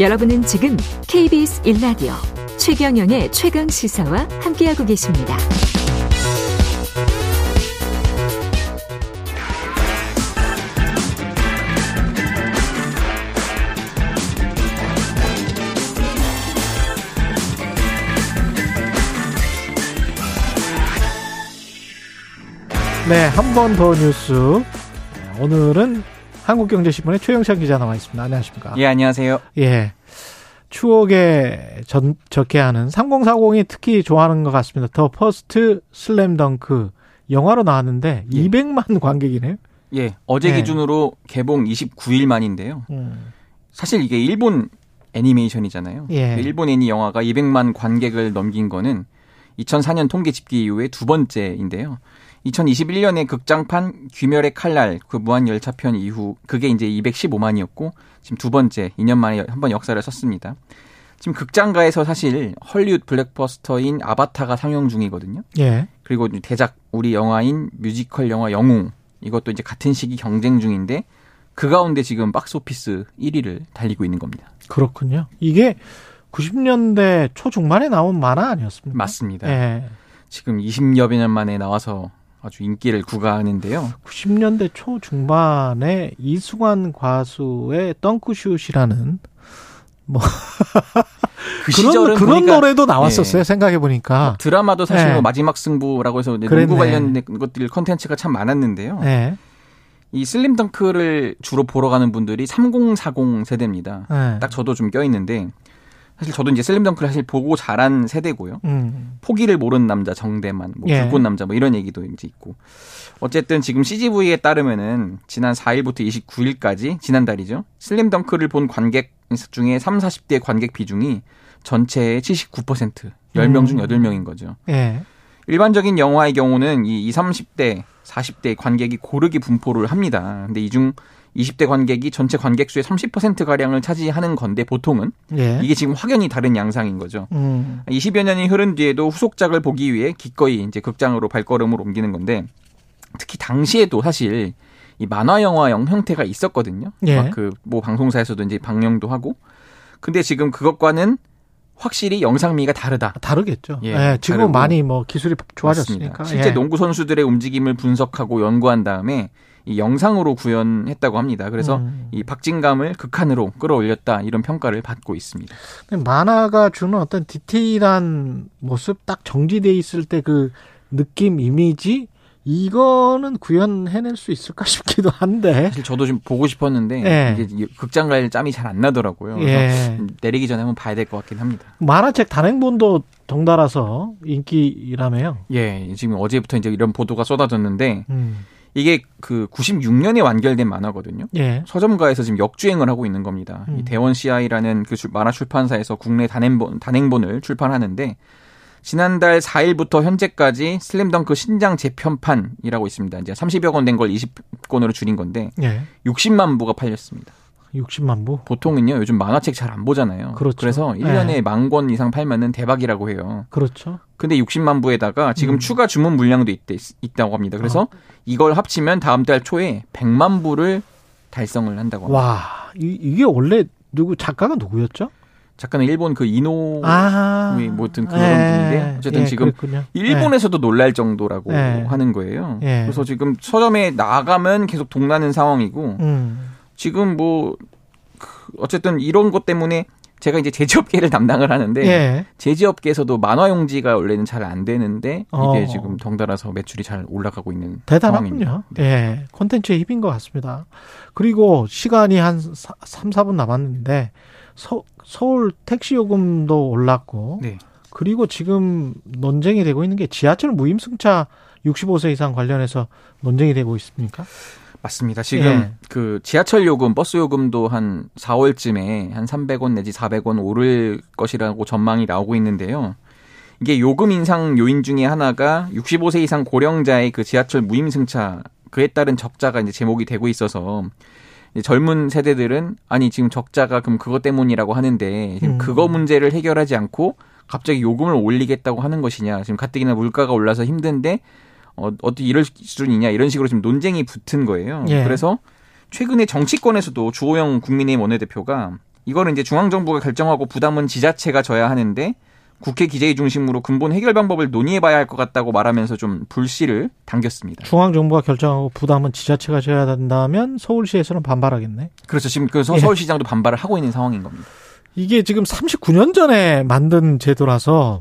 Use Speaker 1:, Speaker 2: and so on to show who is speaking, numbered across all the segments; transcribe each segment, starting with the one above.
Speaker 1: 여러분은 지금 KBS 1라디오 최경영의 최강 시사와 함께하고 계십니다.
Speaker 2: 네, 한 번 더 뉴스. 오늘은 한국경제신문의 최영찬 기자 나와 있습니다. 안녕하십니까?
Speaker 3: 예, 안녕하세요.
Speaker 2: 예. 추억에 젖, 젖게 하는 3040이 특히 좋아하는 것 같습니다. The First Slam Dunk 영화로 나왔는데
Speaker 3: 예.
Speaker 2: 200만 관객이네요.
Speaker 3: 예, 어제
Speaker 2: 네.
Speaker 3: 기준으로 개봉 29일 만인데요.
Speaker 2: 음.
Speaker 3: 사실 이게 일본 애니메이션이잖아요.
Speaker 2: 예.
Speaker 3: 그 일본 애니 영화가 200만 관객을 넘긴 거는 2004년 통계 집계 이후에 두 번째인데요. 2021년에 극장판 귀멸의 칼날 그 무한 열차편 이후 그게 이제 215만이었고 지금 두 번째 2년 만에 한 번 역사를 썼습니다. 지금 극장가에서 사실 헐리우드 블록버스터인 아바타가 상영 중이거든요.
Speaker 2: 예.
Speaker 3: 그리고 대작 우리 영화인 뮤지컬 영화 영웅 이것도 이제 같은 시기 경쟁 중인데 그 가운데 지금 박스오피스 1위를 달리고 있는 겁니다.
Speaker 2: 그렇군요. 이게 90년대 초중반에 나온 만화 아니었습니까?
Speaker 3: 맞습니다.
Speaker 2: 예.
Speaker 3: 지금 20여여 년 만에 나와서 아주 인기를 구가하는데요.
Speaker 2: 90년대 초 중반에 이승환 가수의 덩크슛이라는
Speaker 3: 그
Speaker 2: 그런 그런 노래도 나왔었어요.
Speaker 3: 예.
Speaker 2: 생각해 보니까.
Speaker 3: 드라마도 사실
Speaker 2: 예.
Speaker 3: 뭐 마지막 승부라고 해서
Speaker 2: 그랬네.
Speaker 3: 농구 관련된 것들 컨텐츠가 참 많았는데요.
Speaker 2: 예.
Speaker 3: 이 슬림 덩크를 주로 보러 가는 분들이 3040 세대입니다.
Speaker 2: 예.
Speaker 3: 딱 저도 좀 껴 있는데 사실 저도 이제 슬림 덩크를 사실 보고 자란 세대고요.
Speaker 2: 음.
Speaker 3: 포기를 모른 남자 정대만, 뭐
Speaker 2: 예.
Speaker 3: 불꽃 남자 뭐 이런 얘기도 이제 있고. 어쨌든 지금 CGV에 따르면은 지난 4일부터 29일까지 지난달이죠. 슬림 덩크를 본 관객 중에 3, 40대 관객 비중이 전체의 79%, 10명 중
Speaker 2: 음.
Speaker 3: 8명인 거죠.
Speaker 2: 예.
Speaker 3: 일반적인 영화의 경우는 이 20, 30대, 40대 관객이 고르게 분포를 합니다. 근데 이 중 20대 관객이 전체 관객 수의 30% 가량을 차지하는 건데 보통은
Speaker 2: 예.
Speaker 3: 이게 지금 확연히 다른 양상인 거죠.
Speaker 2: 음.
Speaker 3: 20여 년이 흐른 뒤에도 후속작을 보기 위해 기꺼이 이제 극장으로 발걸음을 옮기는 건데 특히 당시에도 사실 이 만화 영화형 형태가 있었거든요.
Speaker 2: 예.
Speaker 3: 그뭐 방송사에서도 이제 방영도 하고. 근데 지금 그것과는 확실히 영상미가 다르다.
Speaker 2: 다르겠죠. 예.
Speaker 3: 예,
Speaker 2: 지금
Speaker 3: 다르고.
Speaker 2: 많이 뭐 기술이 좋아졌으니까.
Speaker 3: 맞습니다. 실제
Speaker 2: 예.
Speaker 3: 농구 선수들의 움직임을 분석하고 연구한 다음에 이 영상으로 구현했다고 합니다. 그래서
Speaker 2: 음.
Speaker 3: 이 박진감을 극한으로 끌어올렸다 이런 평가를 받고 있습니다.
Speaker 2: 만화가 주는 어떤 디테일한 모습 딱 정지돼 있을 때 그 느낌 이미지 이거는 구현해낼 수 있을까 싶기도 한데.
Speaker 3: 사실 저도 좀 보고 싶었는데
Speaker 2: 예.
Speaker 3: 이게 극장 갈 짬이 잘 안 나더라고요.
Speaker 2: 예.
Speaker 3: 내리기 전에 한번 봐야 될 것 같긴 합니다.
Speaker 2: 만화책 단행본도 덩달아서 인기라며요.
Speaker 3: 예, 지금 어제부터 이제 이런 보도가 쏟아졌는데
Speaker 2: 음.
Speaker 3: 이게 그 96년에 완결된 만화거든요.
Speaker 2: 예.
Speaker 3: 서점가에서 지금 역주행을 하고 있는 겁니다.
Speaker 2: 음.
Speaker 3: 이 대원 CI라는 그 출- 만화 출판사에서 국내 단행본 단행본을 출판하는데 지난달 4일부터 현재까지 슬램덩크 신장 재편판이라고 있습니다. 이제 30여 권 된 걸 20권으로 줄인 건데
Speaker 2: 예.
Speaker 3: 60만 부가 팔렸습니다.
Speaker 2: 60만 부.
Speaker 3: 보통은요 요즘 만화책 잘 안 보잖아요.
Speaker 2: 그렇죠.
Speaker 3: 래서 1년에 만권 이상 팔면은 대박이라고 해요.
Speaker 2: 그렇죠.
Speaker 3: 근데 60만 부에다가 지금
Speaker 2: 음.
Speaker 3: 추가 주문 물량도 있, 있다고 합니다. 그래서 이걸 합치면 다음 달 초에 100만 부를 달성을 한다고 합니다.
Speaker 2: 와, 이, 이게 원래 누구 작가가 누구였죠?
Speaker 3: 작가는 일본 그 이노
Speaker 2: 아,
Speaker 3: 뭐 어떤 그런 분인데 어쨌든 지금
Speaker 2: 그랬군요.
Speaker 3: 일본에서도 놀랄 정도라고
Speaker 2: 네.
Speaker 3: 하는 거예요.
Speaker 2: 예.
Speaker 3: 그래서 지금 서점에 나가면 계속 동나는 상황이고
Speaker 2: 예. 음.
Speaker 3: 지금 뭐 그, 어쨌든 이런 것 때문에 제가 이제 제지업계를 담당을 하는데
Speaker 2: 예.
Speaker 3: 제지업계에서도 만화 용지가 원래는 잘 안 되는데 이게
Speaker 2: 어.
Speaker 3: 지금 덩달아서 매출이 잘 올라가고 있는 상황입니다.
Speaker 2: 대단하군요. 예. 콘텐츠의 힘인 것 같습니다. 그리고 시간이 한 3, 4분 남았는데 서, 서울 택시 요금도 올랐고
Speaker 3: 네.
Speaker 2: 그리고 지금 논쟁이 되고 있는 게 지하철 무임승차 65세 이상 관련해서 논쟁이 되고 있습니까?
Speaker 3: 맞습니다. 지금
Speaker 2: 예.
Speaker 3: 그 지하철 요금, 버스 요금도 한 4월쯤에 한 300원 내지 400원 오를 것이라고 전망이 나오고 있는데요. 이게 요금 인상 요인 중에 하나가 65세 이상 고령자의 그 지하철 무임 승차 그에 따른 적자가 이제 제목이 되고 있어서 젊은 세대들은 아니 지금 적자가 그럼 그것 때문이라고 하는데 지금
Speaker 2: 음.
Speaker 3: 그거 문제를 해결하지 않고 갑자기 요금을 올리겠다고 하는 것이냐 지금 가뜩이나 물가가 올라서 힘든데 어, 어떻게 이럴 수준이냐 이런 식으로 지금 논쟁이 붙은 거예요.
Speaker 2: 예.
Speaker 3: 그래서 최근에 정치권에서도 주호영 국민의힘 원내대표가 이거는 이제 중앙정부가 결정하고 부담은 지자체가 져야 하는데 국회 기재위 중심으로 근본 해결 방법을 논의해봐야 할 것 같다고 말하면서 좀 불씨를 당겼습니다.
Speaker 2: 중앙정부가 결정하고 부담은 지자체가 져야 된다면 서울시에서는 반발하겠네.
Speaker 3: 그렇죠. 지금 그
Speaker 2: 예.
Speaker 3: 서울시장도 반발을 하고 있는 상황인 겁니다.
Speaker 2: 이게 지금 39년 전에 만든 제도라서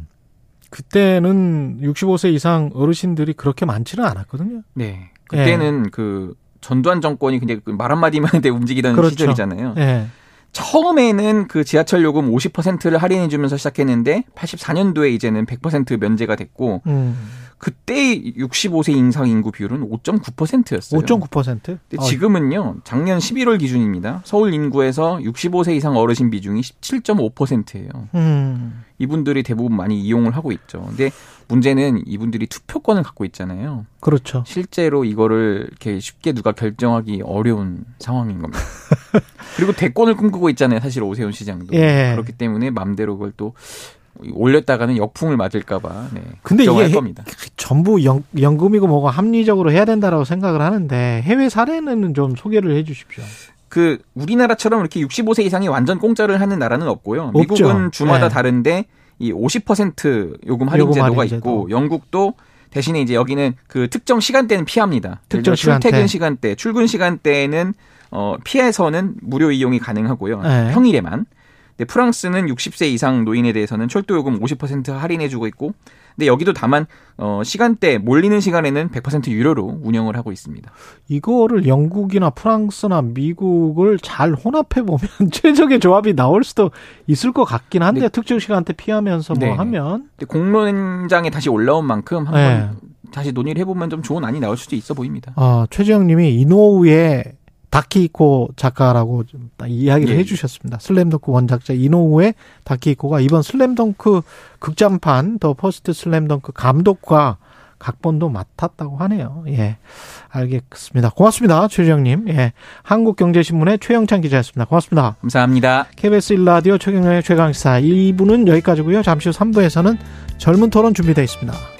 Speaker 2: 그때는 65세 이상 어르신들이 그렇게 많지는 않았거든요.
Speaker 3: 네. 그때는 그 전두환 정권이 그냥 그말 한마디만 하는데 움직이던
Speaker 2: 그렇죠.
Speaker 3: 시절이잖아요.
Speaker 2: 예.
Speaker 3: 처음에는 그 지하철 요금 50%를 할인해 주면서 시작했는데 84년도에 이제는 100% 면제가 됐고
Speaker 2: 음.
Speaker 3: 그때 65세 이상 인구 비율은 5.9%였어요.
Speaker 2: 5.9%?
Speaker 3: 근데 지금은요. 작년 11월 기준입니다. 서울 인구에서 65세 이상 어르신 비중이 17.5%예요.
Speaker 2: 음.
Speaker 3: 이분들이 대부분 많이 이용을 하고 있죠. 근데 문제는 이분들이 투표권을 갖고 있잖아요.
Speaker 2: 그렇죠.
Speaker 3: 실제로 이거를 이렇게 쉽게 누가 결정하기 어려운 상황인 겁니다. 그리고 대권을 꿈꾸고 있잖아요. 사실 오세훈 시장도.
Speaker 2: 예.
Speaker 3: 그렇기 때문에 맘대로 그걸 또 올렸다가는 역풍을 맞을까봐 네,
Speaker 2: 근데 이게
Speaker 3: 겁니다.
Speaker 2: 전부 연, 연금이고 뭐가 합리적으로 해야 된다라고 생각을 하는데 해외 사례는 좀 소개를 해 주십시오.
Speaker 3: 그 우리나라처럼 이렇게 65세 이상이 완전 공짜를 하는 나라는 없고요. 미국은 주마다
Speaker 2: 네.
Speaker 3: 다른데 이 50% 요금 할인
Speaker 2: 요금
Speaker 3: 제도가
Speaker 2: 할인 제도.
Speaker 3: 있고 영국도 대신에 이제 여기는 그 특정 시간대는 피합니다.
Speaker 2: 특정 시간대.
Speaker 3: 출퇴근 시간대, 출근 시간대에는 어 피해서는 무료 이용이 가능하고요.
Speaker 2: 네.
Speaker 3: 평일에만. 근데 프랑스는 60세 이상 노인에 대해서는 철도 요금 50% 할인해 주고 있고 근데 여기도 다만 어 시간대 몰리는 시간에는 100% 유료로 운영을 하고 있습니다.
Speaker 2: 이거를 영국이나 프랑스나 미국을 잘 혼합해 보면 최적의 조합이 나올 수도 있을 것 같긴 한데
Speaker 3: 네.
Speaker 2: 특정 시간대 피하면서 뭐
Speaker 3: 네.
Speaker 2: 하면
Speaker 3: 공론장에 다시 올라온 만큼 한번
Speaker 2: 네.
Speaker 3: 다시 논의를 해보면 좀 좋은 안이 나올 수도 있어 보입니다.
Speaker 2: 어, 최재형님이 이노우에 다케히코 작가라고 좀 이야기를
Speaker 3: 예, 예.
Speaker 2: 해주셨습니다. 슬램덩크 원작자 이노우에 다케히코가 이번 슬램덩크 극장판 The First Slam Dunk 감독과 각본도 맡았다고 하네요. 예, 알겠습니다. 고맙습니다, 최재형님. 예, 한국경제신문의 최영찬 기자였습니다. 고맙습니다.
Speaker 3: 감사합니다.
Speaker 2: KBS 1라디오 최경영의 최강시사 2부는 여기까지고요. 잠시 후 3부에서는 젊은 토론 준비되어 있습니다.